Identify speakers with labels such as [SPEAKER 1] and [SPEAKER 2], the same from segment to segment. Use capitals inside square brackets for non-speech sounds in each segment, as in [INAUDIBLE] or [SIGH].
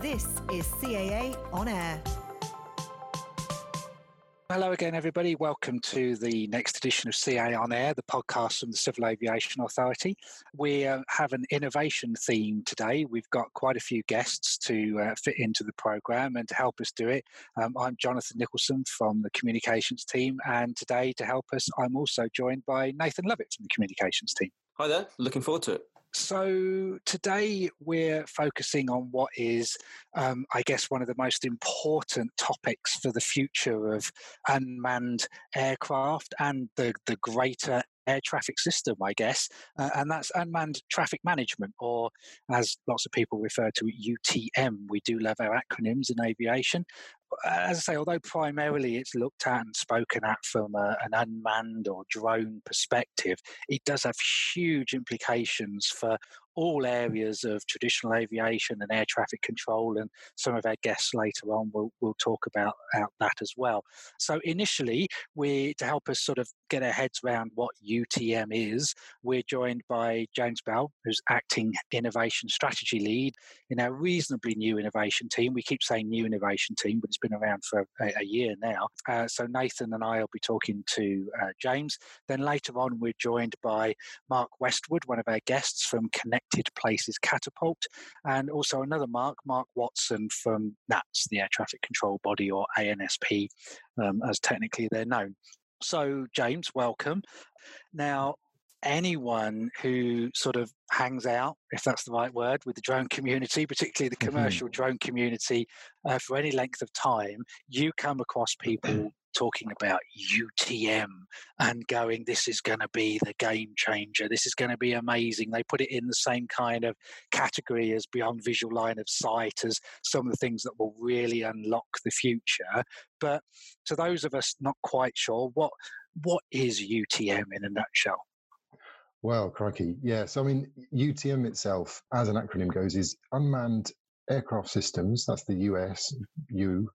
[SPEAKER 1] This is CAA On Air.
[SPEAKER 2] Hello again, everybody. Welcome to the next edition of CA On Air, the podcast from the Civil Aviation Authority. We uh, have an innovation theme today. We've got quite a few guests to uh, fit into the programme, and to help us do it, um, I'm Jonathan Nicholson from the communications team. And today, to help us, I'm also joined by Nathan Lovett from the communications team.
[SPEAKER 3] Hi there, looking forward to it.
[SPEAKER 2] So, today we're focusing on what is, um, I guess, one of the most important topics for the future of unmanned aircraft and the, the greater air traffic system, I guess, uh, and that's unmanned traffic management, or as lots of people refer to it, UTM. We do love our acronyms in aviation. As I say, although primarily it's looked at and spoken at from a, an unmanned or drone perspective, it does have huge implications for all areas of traditional aviation and air traffic control, and some of our guests later on will, will talk about, about that as well. So, initially, we to help us sort of get our heads around what UTM is, we're joined by James Bell, who's acting innovation strategy lead in our reasonably new innovation team. We keep saying new innovation team, but it's been around for a, a year now. Uh, so, Nathan and I will be talking to uh, James. Then later on, we're joined by Mark Westwood, one of our guests from Connected Places Catapult, and also another Mark, Mark Watson from NATS, the Air Traffic Control Body, or ANSP, um, as technically they're known. So, James, welcome. Now, anyone who sort of hangs out, if that's the right word, with the drone community, particularly the mm-hmm. commercial mm-hmm. drone community, uh, for any length of time, you come across [CLEARS THROAT] people talking about UTM and going, this is going to be the game changer. This is going to be amazing. They put it in the same kind of category as beyond visual line of sight as some of the things that will really unlock the future. But to those of us not quite sure, what what is UTM in a nutshell?
[SPEAKER 4] Well, crikey. Yeah. So, I mean, UTM itself, as an acronym goes, is Unmanned Aircraft Systems. That's the US, U,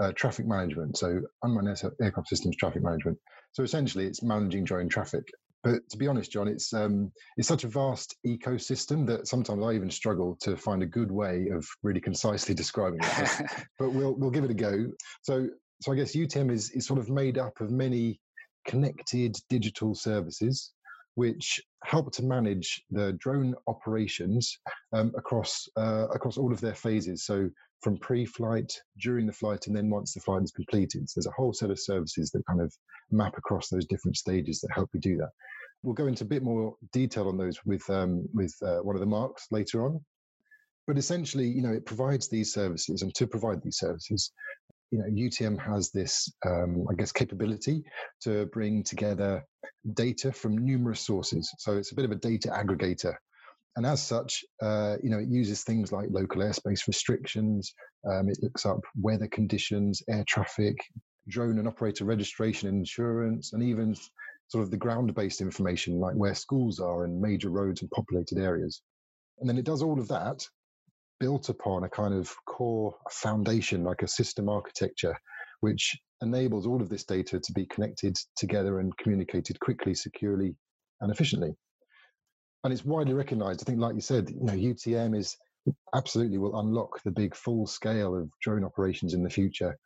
[SPEAKER 4] uh, traffic management. So unmanned aircraft systems traffic management. So essentially, it's managing drone traffic. But to be honest, John, it's um, it's such a vast ecosystem that sometimes I even struggle to find a good way of really concisely [LAUGHS] describing it. [LAUGHS] but we'll we'll give it a go. So so I guess UTM is is sort of made up of many connected digital services which help to manage the drone operations um, across uh, across all of their phases. So from pre-flight, during the flight, and then once the flight is completed. So there's a whole set of services that kind of map across those different stages that help you do that. We'll go into a bit more detail on those with um, with uh, one of the marks later on. But essentially, you know, it provides these services, and to provide these services, you know, UTM has this, um, I guess, capability to bring together data from numerous sources. So it's a bit of a data aggregator and as such, uh, you know, it uses things like local airspace restrictions. Um, it looks up weather conditions, air traffic, drone and operator registration and insurance, and even sort of the ground-based information like where schools are and major roads and populated areas. And then it does all of that built upon a kind of core foundation, like a system architecture, which enables all of this data to be connected together and communicated quickly, securely, and efficiently and it's widely recognized. I think, like you said, you know, UTM is absolutely will unlock the big full scale of drone operations in the future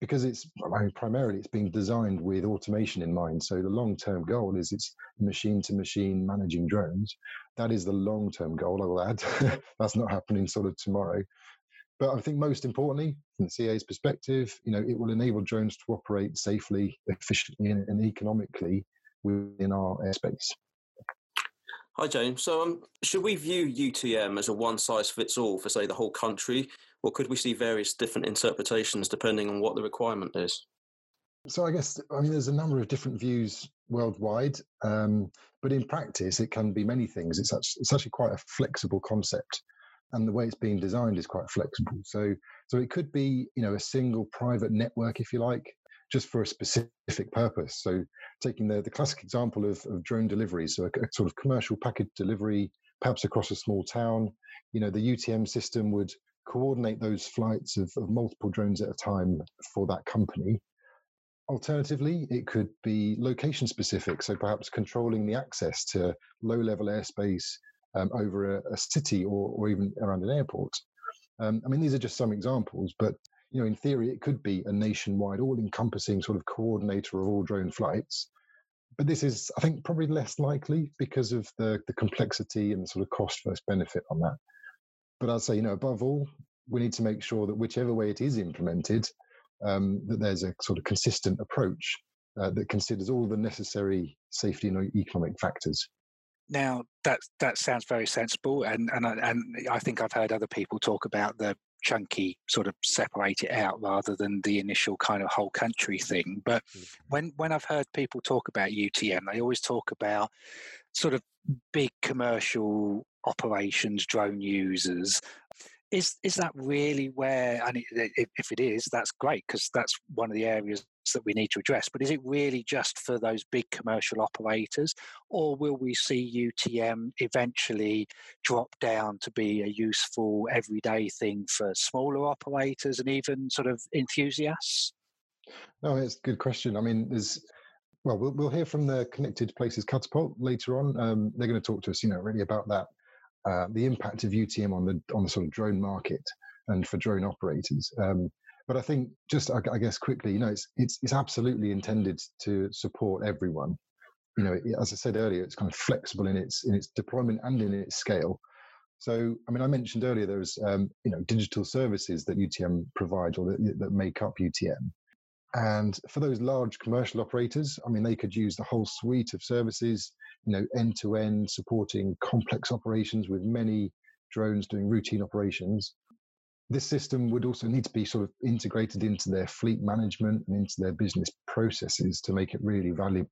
[SPEAKER 4] because it's I mean, primarily it's being designed with automation in mind. So the long term goal is it's machine to machine managing drones. That is the long term goal. I will add [LAUGHS] that's not happening sort of tomorrow. But I think most importantly, from the CA's perspective, you know, it will enable drones to operate safely, efficiently, and, and economically within our airspace.
[SPEAKER 3] Hi, James. So, um, should we view UTM as a one size fits all for, say, the whole country, or could we see various different interpretations depending on what the requirement is?
[SPEAKER 4] So, I guess, I mean, there's a number of different views worldwide, um, but in practice, it can be many things. It's it's actually quite a flexible concept, and the way it's being designed is quite flexible. So, so it could be, you know, a single private network, if you like, just for a specific purpose. So, taking the, the classic example of, of drone deliveries, so a, a, sort of commercial package delivery, perhaps across a small town, you know, the UTM system would coordinate those flights of, of multiple drones at a time for that company. Alternatively, it could be location specific, so perhaps controlling the access to low level airspace um, over a, a, city or, or even around an airport. Um, I mean, these are just some examples, but you know, in theory, it could be a nationwide, all-encompassing sort of coordinator of all drone flights. But this is, I think, probably less likely because of the the complexity and the sort of cost versus benefit on that. But I'd say, you know, above all, we need to make sure that whichever way it is implemented, um, that there's a sort of consistent approach uh, that considers all the necessary safety and economic factors.
[SPEAKER 2] Now that that sounds very sensible, and and and I think I've heard other people talk about the chunky sort of separate it out rather than the initial kind of whole country thing. But mm-hmm. when when I've heard people talk about UTM, they always talk about sort of big commercial operations, drone users, is is that really where and if it is that's great because that's one of the areas that we need to address but is it really just for those big commercial operators or will we see utm eventually drop down to be a useful everyday thing for smaller operators and even sort of enthusiasts
[SPEAKER 4] no it's a good question i mean there's well, we'll, we'll hear from the Connected Places Catapult later on. Um, they're going to talk to us, you know, really about that uh, the impact of UTM on the on the sort of drone market and for drone operators. Um, but I think just I, I, guess quickly, you know, it's it's it's absolutely intended to support everyone. You know, as I said earlier, it's kind of flexible in its in its deployment and in its scale. So, I mean, I mentioned earlier there's um, you know digital services that UTM provides or that, that make up UTM. And for those large commercial operators, I mean, they could use the whole suite of services you know, end to end, supporting complex operations with many drones doing routine operations. This system would also need to be sort of integrated into their fleet management and into their business processes to make it really valuable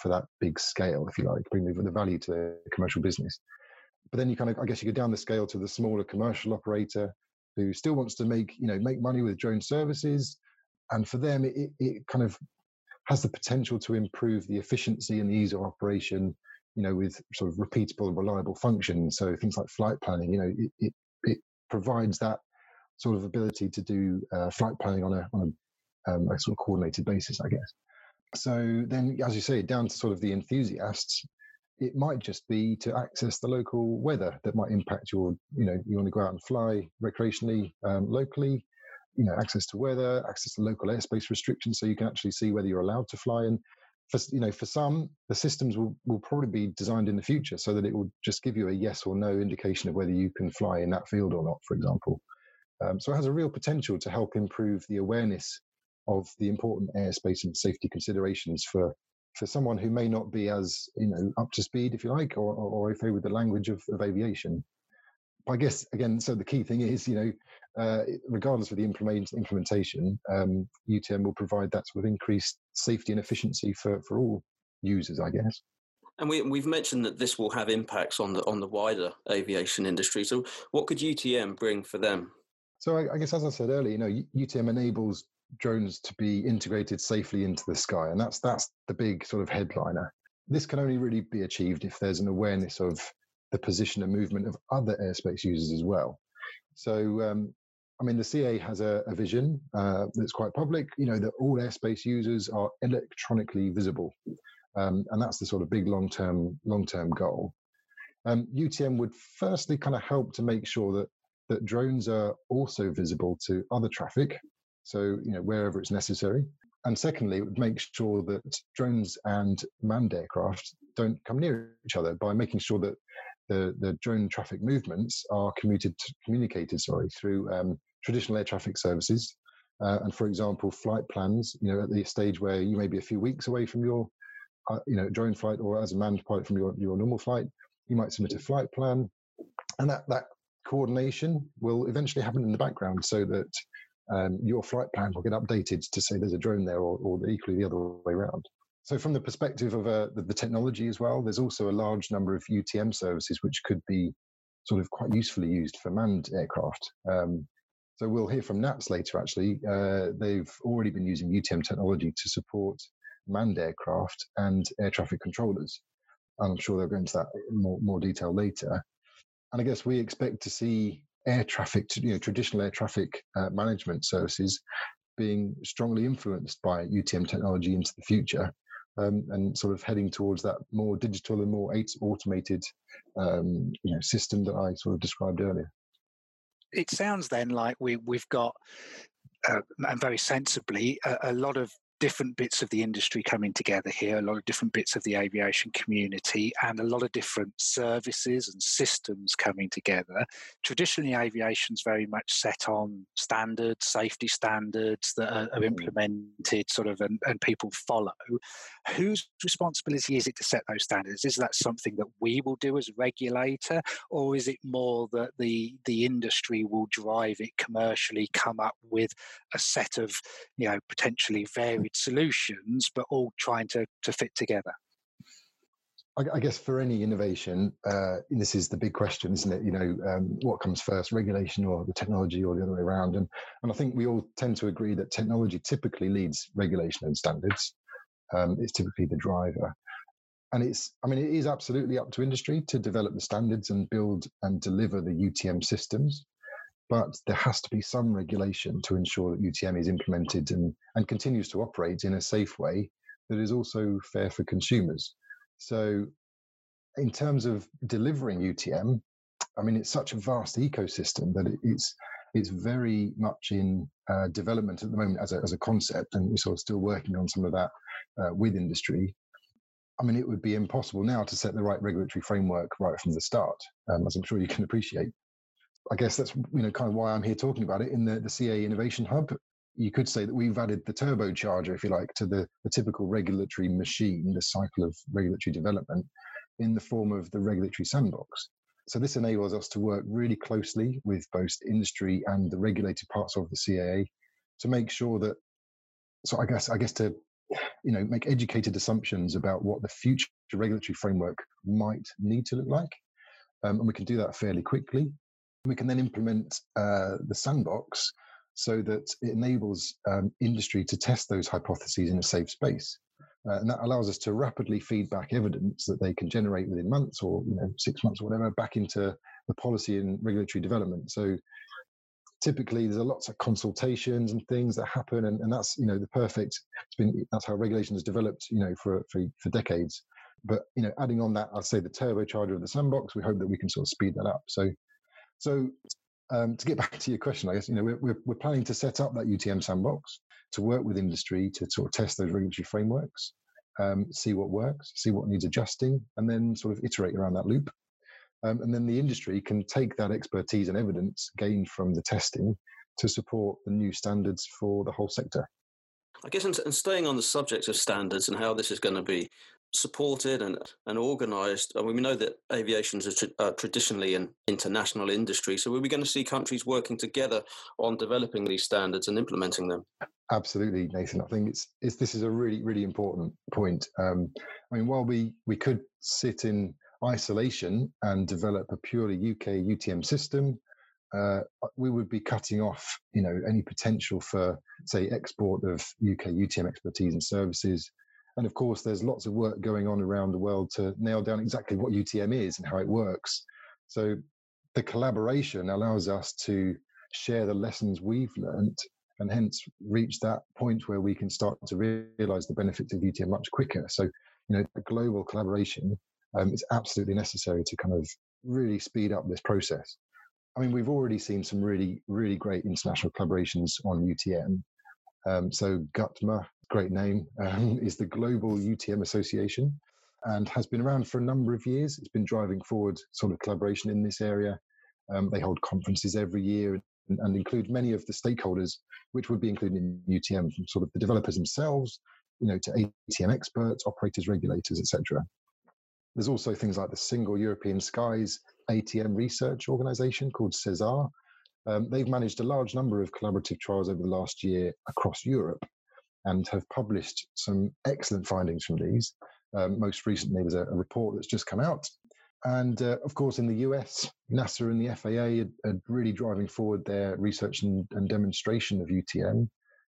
[SPEAKER 4] for that big scale, if you like, bring the, value to the commercial business. But then you kind of, I guess, you go down the scale to the smaller commercial operator who still wants to make, you know, make money with drone services, and for them, it, it kind of has the potential to improve the efficiency and the ease of operation, you know, with sort of repeatable and reliable functions. So things like flight planning, you know, it, it, it provides that sort of ability to do uh, flight planning on a, on a, um, a sort of coordinated basis, I guess. So then, as you say, down to sort of the enthusiasts, it might just be to access the local weather that might impact your, you know, you want to go out and fly recreationally um, locally you know access to weather, access to local airspace restrictions, so you can actually see whether you're allowed to fly. And for you know, for some, the systems will will probably be designed in the future so that it will just give you a yes or no indication of whether you can fly in that field or not, for example. Um, so it has a real potential to help improve the awareness of the important airspace and safety considerations for for someone who may not be as you know up to speed, if you like, or or, or if they with the language of, of aviation. I guess again, so the key thing is, you know, uh, regardless of the implement, implementation, um, UTM will provide that sort of increased safety and efficiency for, for all users, I guess.
[SPEAKER 3] And we, we've mentioned that this will have impacts on the on the wider aviation industry. So, what could UTM bring for them?
[SPEAKER 4] So, I, I guess as I said earlier, you know, UTM enables drones to be integrated safely into the sky, and that's that's the big sort of headliner. This can only really be achieved if there's an awareness of the position and movement of other airspace users as well. So, um, I mean, the CA has a, a vision uh, that's quite public, you know, that all airspace users are electronically visible. Um, and that's the sort of big long-term long-term goal. Um, UTM would firstly kind of help to make sure that that drones are also visible to other traffic, so you know wherever it's necessary. And secondly, it would make sure that drones and manned aircraft don't come near each other by making sure that the, the drone traffic movements are commuted, communicated sorry, through um, traditional air traffic services. Uh, and for example, flight plans, you know, at the stage where you may be a few weeks away from your, uh, you know, drone flight or as a manned pilot from your, your normal flight, you might submit a flight plan. And that, that coordination will eventually happen in the background so that um, your flight plan will get updated to say there's a drone there or, or equally the other way around. So, from the perspective of uh, the, the, technology as well, there's also a large number of UTM services which could be sort of quite usefully used for manned aircraft. Um, so, we'll hear from NATS later actually. Uh, they've already been using UTM technology to support manned aircraft and air traffic controllers. And I'm sure they'll go into that in more, more detail later. And I guess we expect to see air traffic, you know, traditional air traffic uh, management services being strongly influenced by UTM technology into the future um, and sort of heading towards that more digital and more automated um, you know, system that I sort of described earlier.
[SPEAKER 2] it sounds then like we we've got uh, and very sensibly a, a, lot of different bits of the industry coming together here, a lot of different bits of the aviation community, and a lot of different services and systems coming together. Traditionally, aviation's very much set on standards, safety standards that are, are mm. implemented, sort of, and, and people follow. Whose responsibility is it to set those standards? Is that something that we will do as a regulator, or is it more that the the industry will drive it commercially, come up with a set of you know potentially varied solutions, but all trying to, to fit together?
[SPEAKER 4] I, guess for any innovation, uh, this is the big question, isn't it? You know, um, what comes first, regulation or the technology, or the other way around? And and I think we all tend to agree that technology typically leads regulation and standards. Um, it's typically the driver, and it's I mean it is absolutely up to industry to develop the standards and build and deliver the UTM systems but there has to be some regulation to ensure that UTM is implemented and, and continues to operate in a safe way that is also fair for consumers. So, in terms of delivering UTM, I mean, it's such a vast ecosystem that it's it's very much in uh, development at the moment as a, as a concept, and we're sort of still working on some of that uh, with industry. I mean, it would be impossible now to set the right regulatory framework right from the start, um, as I'm sure you can appreciate. I guess that's you know kind of why I'm here talking about it in the, the CA Innovation Hub. You could say that we've added the turbocharger, if you like, to the, the typical regulatory machine, the cycle of regulatory development, in the form of the regulatory sandbox. So this enables us to work really closely with both industry and the regulated parts of the CAA to make sure that. So I guess I guess to you know make educated assumptions about what the future regulatory framework might need to look like, um, and we can do that fairly quickly we can then implement uh, the sandbox so that it enables um, industry to test those hypotheses in a safe space. Uh, and that allows us to rapidly feed back evidence that they can generate within months or you know six months or whatever back into the policy and regulatory development. So typically there's a lots of consultations and things that happen and, and that's you know the perfect it's been that's how regulation has developed you know for, for for decades but you know adding on that i'd say the turbocharger of the sandbox we hope that we can sort of speed that up so so um, to get [LAUGHS] back to your question, I guess you know we're, we're, we're planning to set up that UTM sandbox to work with industry to sort of test those regulatory frameworks, um, see what works, see what needs adjusting, and then sort of iterate around that loop. Um, and then the industry can take that expertise and evidence gained from the testing to support the new standards for the whole sector.
[SPEAKER 3] I guess, and staying on the subject of standards and how this is going to be supported and, and organised. I mean, we know that aviation is tra- uh, traditionally an international industry, so are we going to see countries working together on developing these standards and implementing them?
[SPEAKER 4] Absolutely, Nathan. I think it's, it's this is a really really important point. Um, I mean, while we we could sit in isolation and develop a purely UK UTM system. Uh, we would be cutting off, you know, any potential for, say, export of UK UTM expertise and services and of course, there's lots of work going on around the world to nail down exactly what UTM is and how it works. So the collaboration allows us to share the lessons we've learned and hence reach that point where we can start to realize the benefits of UTM much quicker. So, you know, the global collaboration um, is absolutely necessary to kind of really speed up this process. I mean, we've already seen some really, really great international collaborations on UTM. Um, so GUTMA great name, um, [LAUGHS] is the Global UTM Association and has been around for a number of years. It's been driving forward sort of collaboration in this area. Um, they hold conferences every year and, and, include many of the stakeholders, which would be included in UTM, from sort of the developers themselves, you know, to ATM experts, operators, regulators, etc. There's also things like the Single European Skies ATM Research Organization called SESAR. Um, they've managed a large number of collaborative trials over the last year across Europe and have published some excellent findings from these. Um, most recently, there's a, a, report that's just come out. And uh, of course, in the US, NASA and the FAA are, are really driving forward their research and, and demonstration of UTM.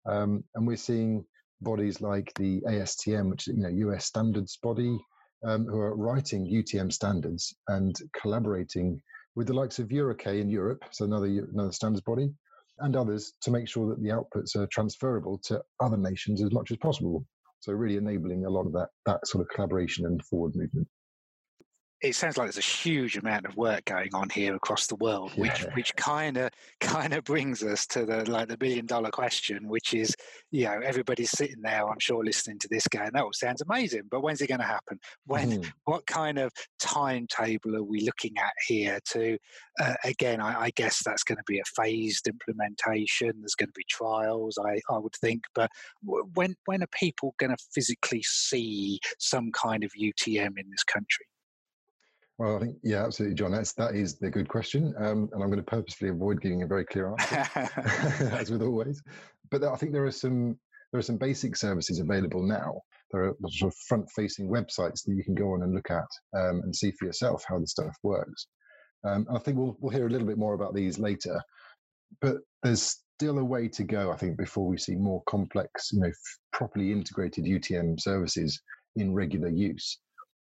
[SPEAKER 4] Um, and we're seeing bodies like the ASTM, which is you know US standards body, um, who are writing UTM standards and collaborating with the likes of EUROCAE in Europe, so another another standards body, and others to make sure that the outputs are transferable to other nations as much as possible. So really enabling a lot of that that sort of collaboration and forward movement.
[SPEAKER 2] It sounds like there's a huge amount of work going on here across the world, yeah. which which kind of kind of brings us to the like the billion dollar question, which is, you know, everybody's sitting there, I'm sure, listening to this going, that all sounds amazing, but when's it going to happen? When? Mm. What kind of timetable are we looking at here? To uh, again, I, I guess that's going to be a phased implementation. There's going to be trials, I I would think, but when when are people going to physically see some kind of UTM in this country?
[SPEAKER 4] Well, I think yeah, absolutely, John. That's that is the good question, um, and I'm going to purposefully avoid giving a very clear answer, [LAUGHS] [LAUGHS] as with always. But I think there are some there are some basic services available now. There are sort of front-facing websites that you can go on and look at um, and see for yourself how the stuff works. Um, and I think we'll we'll hear a little bit more about these later. But there's still a way to go, I think, before we see more complex, you know, f- properly integrated UTM services in regular use.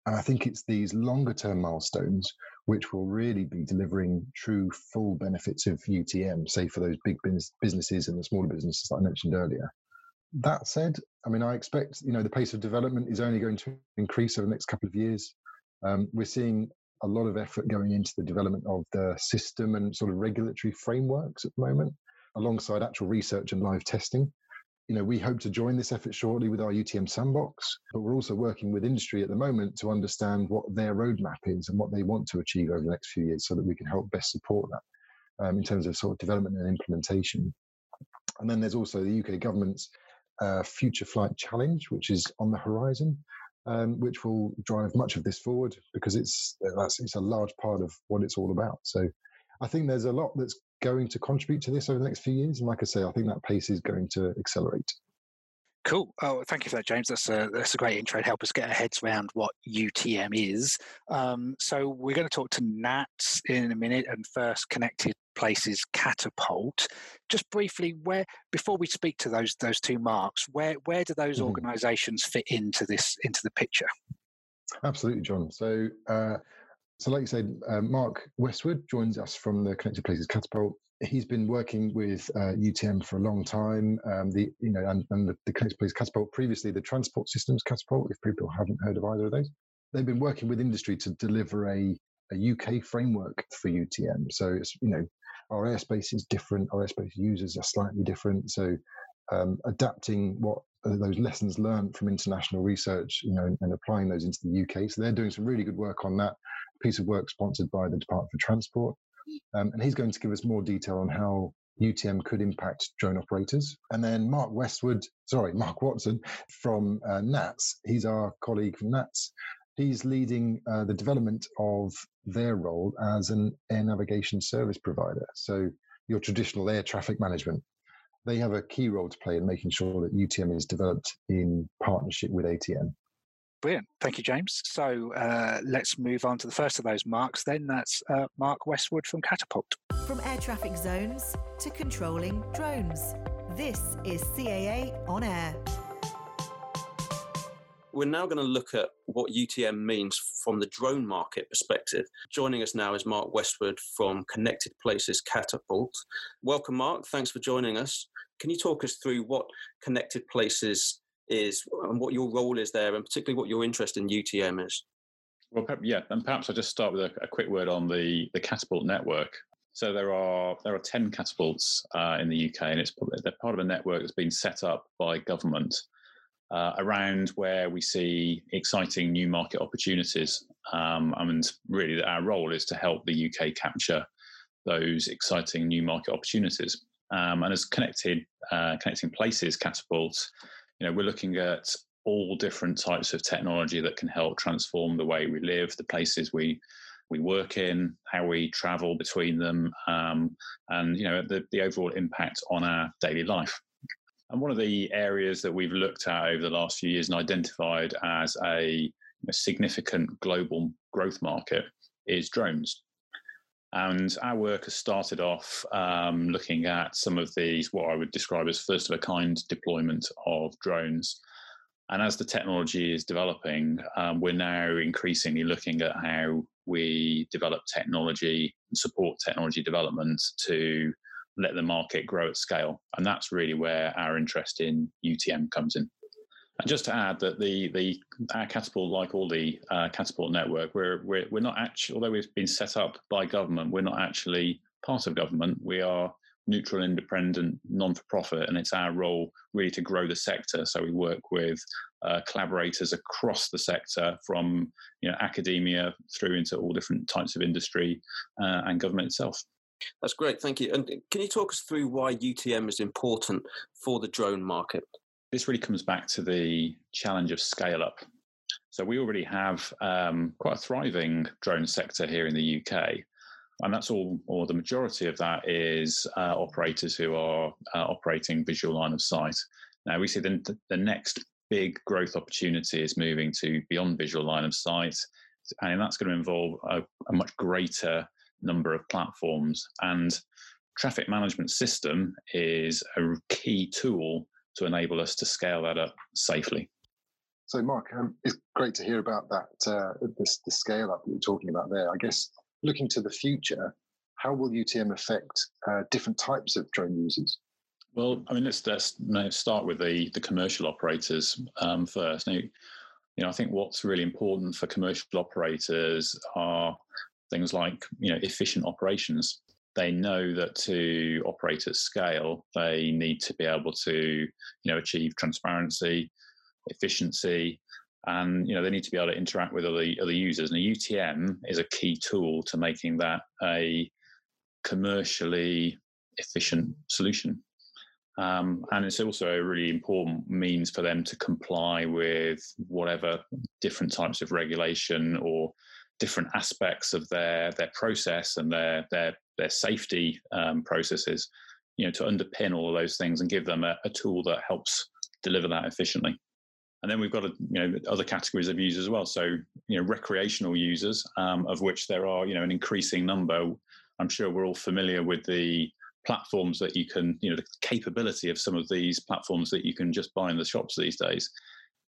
[SPEAKER 4] And I think it's these longer term milestones which will really be delivering true full benefits of UTM, say for those big businesses and the smaller businesses that I mentioned earlier. That said, I mean, I expect you know the pace of development is only going to increase over the next couple of years. Um, we're seeing a lot of effort going into the development of the system and sort of regulatory frameworks at the moment, alongside actual research and live testing you know, we hope to join this effort shortly with our UTM sandbox, but we're also working with industry at the moment to understand what their roadmap is and what they want to achieve over the next few years so that we can help best support that um, in terms of sort of development and implementation. And then there's also the UK government's uh, Future Flight Challenge, which is on the horizon, um, which will drive much of this forward because it's that's it's a large part of what it's all about. So I think there's a lot that's going to contribute to this over the next few years. And like I say, I think that pace is going to accelerate.
[SPEAKER 2] Cool. Oh, thank you for that, James. That's a that's a great intro to help us get our heads around what UTM is. Um, so we're going to talk to NATS in a minute, and first Connected Places Catapult. Just briefly, where before we speak to those those two marks, where where do those mm-hmm. organisations fit into this into the picture?
[SPEAKER 4] Absolutely, John. So uh, so, like you said, uh, Mark Westwood joins us from the Connected Places Catapult. He's been working with uh, UTM for a long time. Um, the you know, and, and the, the, Connected Places Catapult previously the Transport Systems Catapult. If people haven't heard of either of those, they've been working with industry to deliver a a UK framework for UTM. So it's you know, our airspace is different. Our airspace users are slightly different. So um, adapting what those lessons learned from international research, you know, and, and, applying those into the UK. So they're doing some really good work on that piece of work sponsored by the Department for Transport. Um, and he's going to give us more detail on how UTM could impact drone operators. And then Mark Westwood, sorry, Mark Watson from uh, NATS, he's our colleague from NATS. He's leading uh, the development of their role as an air navigation service provider. So, your traditional air traffic management. They have a key role to play in making sure that UTM is developed in partnership with ATM.
[SPEAKER 2] Brilliant. Thank you, James. So uh, let's move on to the first of those marks then. That's uh, Mark Westwood from Catapult.
[SPEAKER 1] From air traffic zones to controlling drones, this is CAA On Air.
[SPEAKER 3] We're now going to look at what UTM means from the drone market perspective. Joining us now is Mark Westwood from Connected Places Catapult. Welcome, Mark. Thanks for joining us. Can you talk us through what Connected Places is and what your role is there, and particularly what your interest in UTM is.
[SPEAKER 5] Well, yeah, and perhaps I'll just start with a, a quick word on the the catapult network. So there are there are ten catapults uh, in the UK, and it's they're part of a network that's been set up by government uh, around where we see exciting new market opportunities. Um, and really, our role is to help the UK capture those exciting new market opportunities. Um, and as connected uh, connecting places catapults you know, we're looking at all different types of technology that can help transform the way we live, the places we we work in, how we travel between them, um, and you know the, the overall impact on our daily life. And one of the areas that we've looked at over the last few years and identified as a, a significant global growth market is drones. And our work has started off um, looking at some of these, what I would describe as first of a kind deployment of drones. And as the technology is developing, um, we're now increasingly looking at how we develop technology and support technology development to let the market grow at scale. And that's really where our interest in UTM comes in. And just to add that the the our catapult, like all the uh, catapult network, we're we're we're not actually, although we've been set up by government, we're not actually part of government. We are neutral, independent, non-for-profit, and it's our role really to grow the sector. So we work with uh, collaborators across the sector, from you know academia through into all different types of industry uh, and government itself.
[SPEAKER 3] That's great, thank you. And can you talk us through why UTM is important for the drone market?
[SPEAKER 5] This really comes back to the challenge of scale up. So we already have um, quite a thriving drone sector here in the UK, and that's all, or the majority of that is uh, operators who are uh, operating visual line of sight. Now we see the, the next big growth opportunity is moving to beyond visual line of sight, and that's going to involve a, a much greater number of platforms. And traffic management system is a key tool to enable us to scale that up safely.
[SPEAKER 4] So, Mark, um, it's great to hear about that uh, this, the scale up that you're talking about there. I guess looking to the future, how will UTM affect uh, different types of drone users?
[SPEAKER 5] Well, I mean, let's, let's start with the, the commercial operators um, first. Now, you know, I think what's really important for commercial operators are things like you know efficient operations. They know that to operate at scale, they need to be able to you know achieve transparency, efficiency, and you know they need to be able to interact with other other users. And a UTM is a key tool to making that a commercially efficient solution. Um, and it's also a really important means for them to comply with whatever different types of regulation or different aspects of their their process and their their their safety um, processes, you know, to underpin all of those things and give them a, a tool that helps deliver that efficiently. And then we've got a, you know other categories of users as well. So you know recreational users, um, of which there are you know an increasing number. I'm sure we're all familiar with the platforms that you can you know the capability of some of these platforms that you can just buy in the shops these days.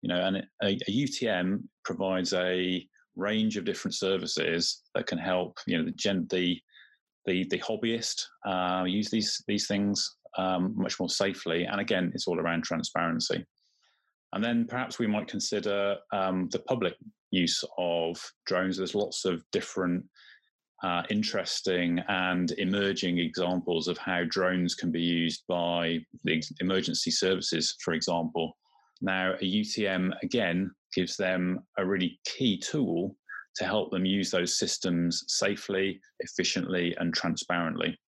[SPEAKER 5] You know, and a, a UTM provides a range of different services that can help you know the gen the the, the hobbyist uh, use these these things um, much more safely. And again, it's all around transparency. And then perhaps we might consider um, the public use of drones. There's lots of different uh, interesting and emerging examples of how drones can be used by the emergency services, for example. Now, a UTM again gives them a really key tool to help them use those systems safely, efficiently, and transparently.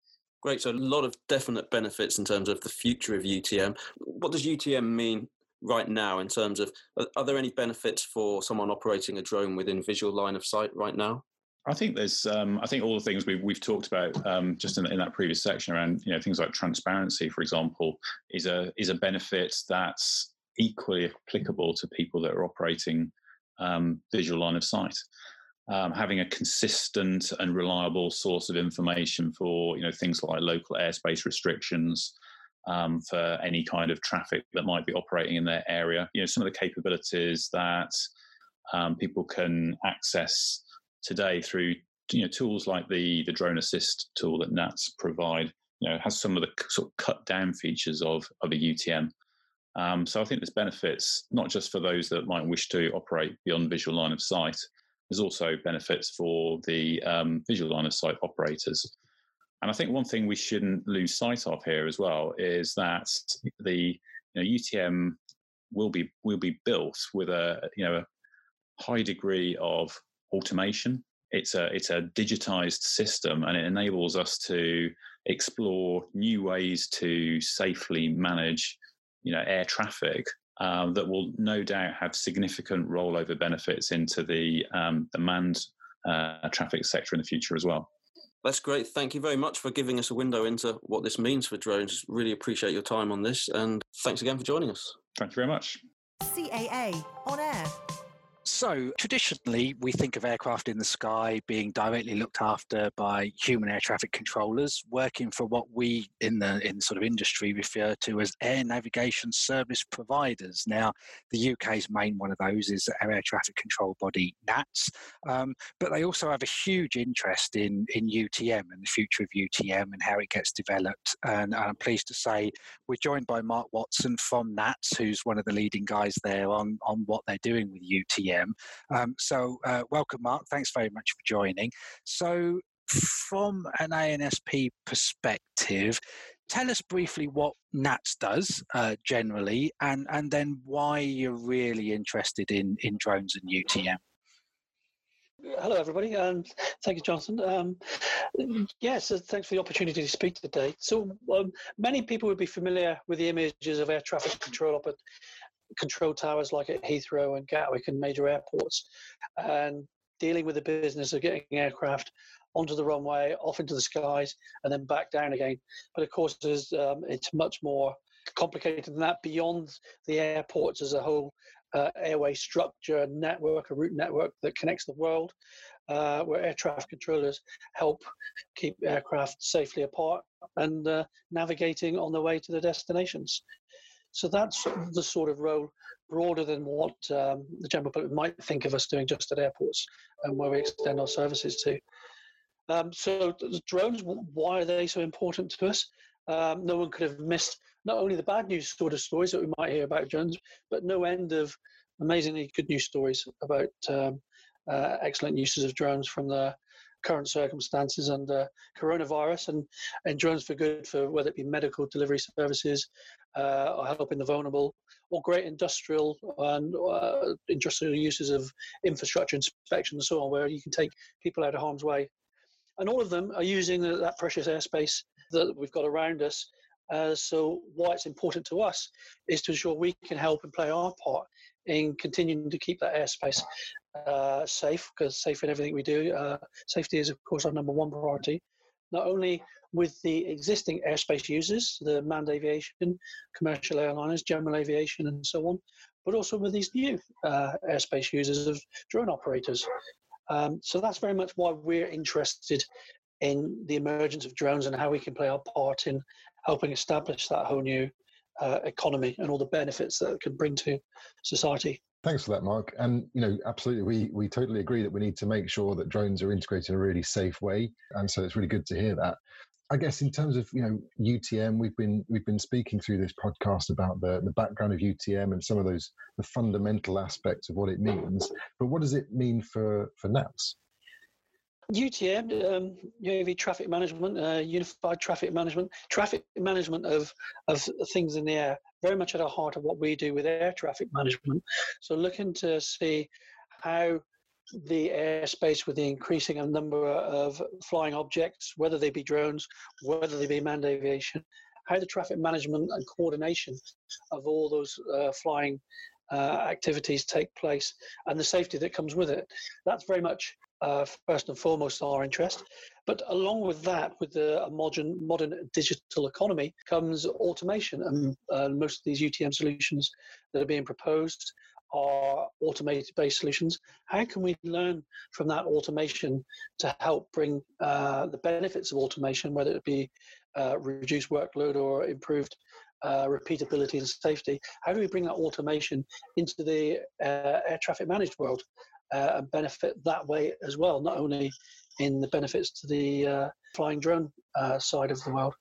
[SPEAKER 3] Great. So, a lot of definite benefits in terms of the future of UTM. What does UTM mean right now in terms of are there any benefits for someone operating a drone within visual line of sight right now?
[SPEAKER 5] I think there's, um, I think all the things we've, we've talked about um, just in, in, that previous section around, you know, things like transparency, for example, is a is a benefit that's equally applicable to people that are operating um, visual line of sight. Um, having a consistent and reliable source of information for you know things like local airspace restrictions, um, for any kind of traffic that might be operating in their area. You know some of the capabilities that um, people can access today through you know tools like the the drone assist tool that NATS provide. You know has some of the sort of cut down features of of a UTM. Um, so I think there's benefits not just for those that might wish to operate beyond visual line of sight. There's also benefits for the um, visual line of sight operators. And I think one thing we shouldn't lose sight of here as well is that the you know, UTM will be will be built with a you know a high degree of automation. It's a it's a digitized system, and it enables us to explore new ways to safely manage you know air traffic um, that will no doubt have significant rollover benefits into the um, the manned uh, traffic sector in the future as well.
[SPEAKER 3] That's great. Thank you very much for giving us a window into what this means for drones. Really appreciate your time on this, and thanks again for joining us.
[SPEAKER 5] Thank you very much.
[SPEAKER 1] CAA on air.
[SPEAKER 2] So, traditionally, we think of aircraft in the sky being directly looked after by human air traffic controllers, working for what we in the in sort of industry refer to as air navigation service providers. Now, the UK's main one of those is our air traffic control body, NATS, um, but they also have a huge interest in, in UTM and the future of UTM and how it gets developed. And, and I'm pleased to say we're joined by Mark Watson from NATS, who's one of the leading guys there on, on what they're doing with UTM. Um, so, uh, welcome, Mark. Thanks very much for joining. So, from an ANSP perspective, tell us briefly what NATS does uh, generally, and and then why you're really interested in in drones and UTM.
[SPEAKER 6] Hello, everybody, and thank you, Jonathan. Um, yes, thanks for the opportunity to speak today. So, um, many people would be familiar with the images of air traffic control up at control towers like at Heathrow and Gatwick and major airports, and dealing with the business of getting aircraft onto the runway, off into the skies, and then back down again. But of course, um, it's much more complicated than that beyond the airports as a whole uh, airway structure network, a route network that connects the world, uh, where air traffic controllers help keep aircraft safely apart and uh, navigating on the way to the destinations. So that's the sort of role broader than what um, the general public might think of us doing just at airports and where we extend our services to. Um, so drones, why are they so important to us? Um, no one could have missed not only the bad news sort of stories that we might hear about drones, but no end of amazingly good news stories about um, uh, excellent uses of drones from the current circumstances and uh, coronavirus and, and drones for good for whether it be medical delivery services uh, or helping the vulnerable or great industrial and uh, industrial uses of infrastructure inspection and so on where you can take people out of harm's way. And all of them are using that precious airspace that we've got around us uh, so why it's important to us is to ensure we can help and play our part in continuing to keep that airspace uh, safe, because safe in everything we do. Uh, safety is, of course, our number one priority. Not only with the existing airspace users, the manned aviation, commercial airliners, general aviation, and so on, but also with these new uh, airspace users of drone operators. Um, so that's very much why we're interested in the emergence of drones and how we can play our part in helping establish that whole new uh, economy and all the benefits that it can bring to society.
[SPEAKER 4] Thanks for that, Mark. And you know, absolutely, we we totally agree that we need to make sure that drones are integrated in a really safe way. And so it's really good to hear that. I guess in terms of you know UTM, we've been we've been speaking through this podcast about the the background of UTM and some of those the fundamental aspects of what it means. But what does it mean for for NATS?
[SPEAKER 6] UTM, um, UAV traffic management, uh, unified traffic management, traffic management of, of things in the air, very much at the heart of what we do with air traffic management. So looking to see how the airspace with the increasing number of flying objects, whether they be drones, whether they be manned aviation, how the traffic management and coordination of all those uh, flying uh, activities take place and the safety that comes with it. That's very much uh, first and foremost our interest. But along with that, with the modern modern digital economy comes automation, and uh, most of these UTM solutions that are being proposed are automated-based solutions. How can we learn from that automation to help bring uh, the benefits of automation, whether it be uh, reduced workload or improved uh, repeatability and safety. How do we bring that automation into the uh, air traffic managed world? Uh, and benefit that way as well, not only in the benefits to the uh, flying drone uh, side of the world.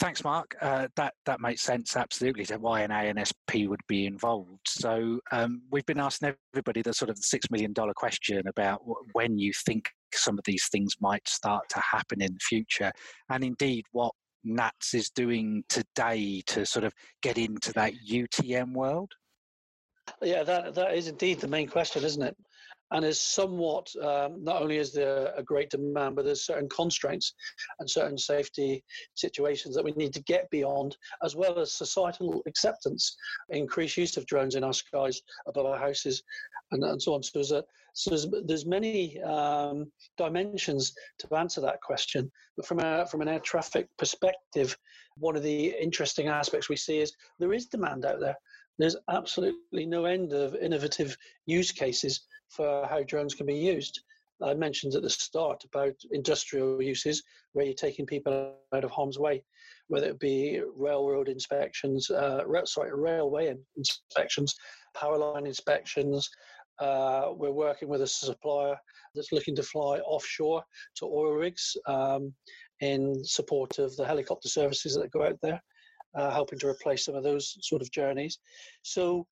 [SPEAKER 2] Thanks, Mark. Uh, that that makes sense absolutely to why an ANSP would be involved. So um, we've been asking everybody the sort of the six million dollar question about when you think some of these things might start to happen in the future, and indeed what NATS is doing today to sort of get into that UTM world.
[SPEAKER 6] Yeah, that that is indeed the main question, isn't it? And is somewhat um, not only is there a great demand, but there's certain constraints and certain safety situations that we need to get beyond, as well as societal acceptance, increased use of drones in our skies above our houses, and, and so on. So there's a so there's, there's many um, dimensions to answer that question. But from a from an air traffic perspective, one of the interesting aspects we see is there is demand out there. There's absolutely no end of innovative use cases for how drones can be used. I mentioned at the start about industrial uses where you're taking people out of harm's way, whether it be railroad inspections, uh, sorry, railway inspections, power line inspections. Uh, we're working with a supplier that's looking to fly offshore to oil rigs um, in support of the helicopter services that go out there, uh, helping to replace some of those sort of journeys. So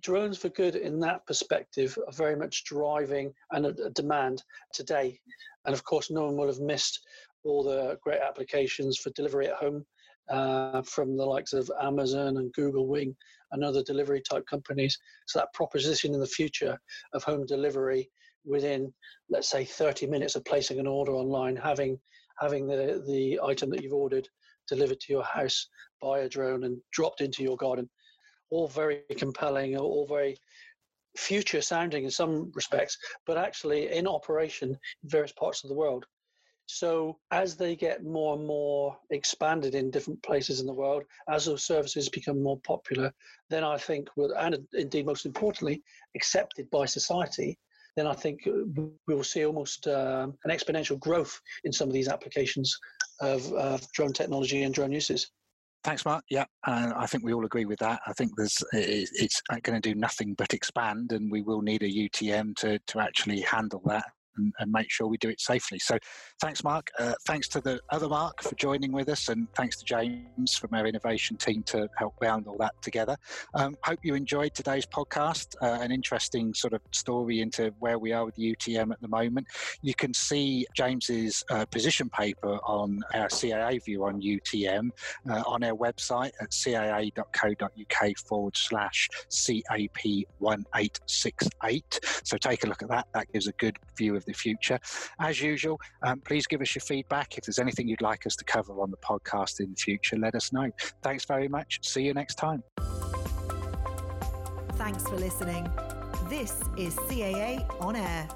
[SPEAKER 6] drones for good in that perspective are very much driving and a, demand today. And of course, no one will have missed all the great applications for delivery at home uh, from the likes of Amazon and Google Wing and other delivery type companies. So that proposition in the future of home delivery within, let's say, 30 minutes of placing an order online, having having the, the item that you've ordered delivered to your house by a drone and dropped into your garden all very compelling, all very future sounding in some respects, but actually in operation in various parts of the world. So as they get more and more expanded in different places in the world, as those services become more popular, then I think, will, and indeed most importantly, accepted by society, then I think we will see almost um, an exponential growth in some of these applications of, of drone technology and drone uses.
[SPEAKER 2] Thanks, Mark. Yeah, uh, I think we all agree with that. I think there's it's going to do nothing but expand, and we will need a UTM to to actually handle that and, and, make sure we do it safely. So, thanks, Mark. Uh, thanks to the other Mark for joining with us, and thanks to James from our innovation team to help round all that together. Um, hope you enjoyed today's podcast. Uh, an interesting sort of story into where we are with UTM at the moment. You can see James's uh, position paper on our CAA view on UTM uh, on our website at caa.co.uk forward slash CAP 1868. So take a look at that. That gives a good view the future. As usual, um, please give us your feedback. If there's anything you'd like us to cover on the podcast in the future, let us know. Thanks very much. See you next time.
[SPEAKER 1] Thanks for listening. This is CAA On Air.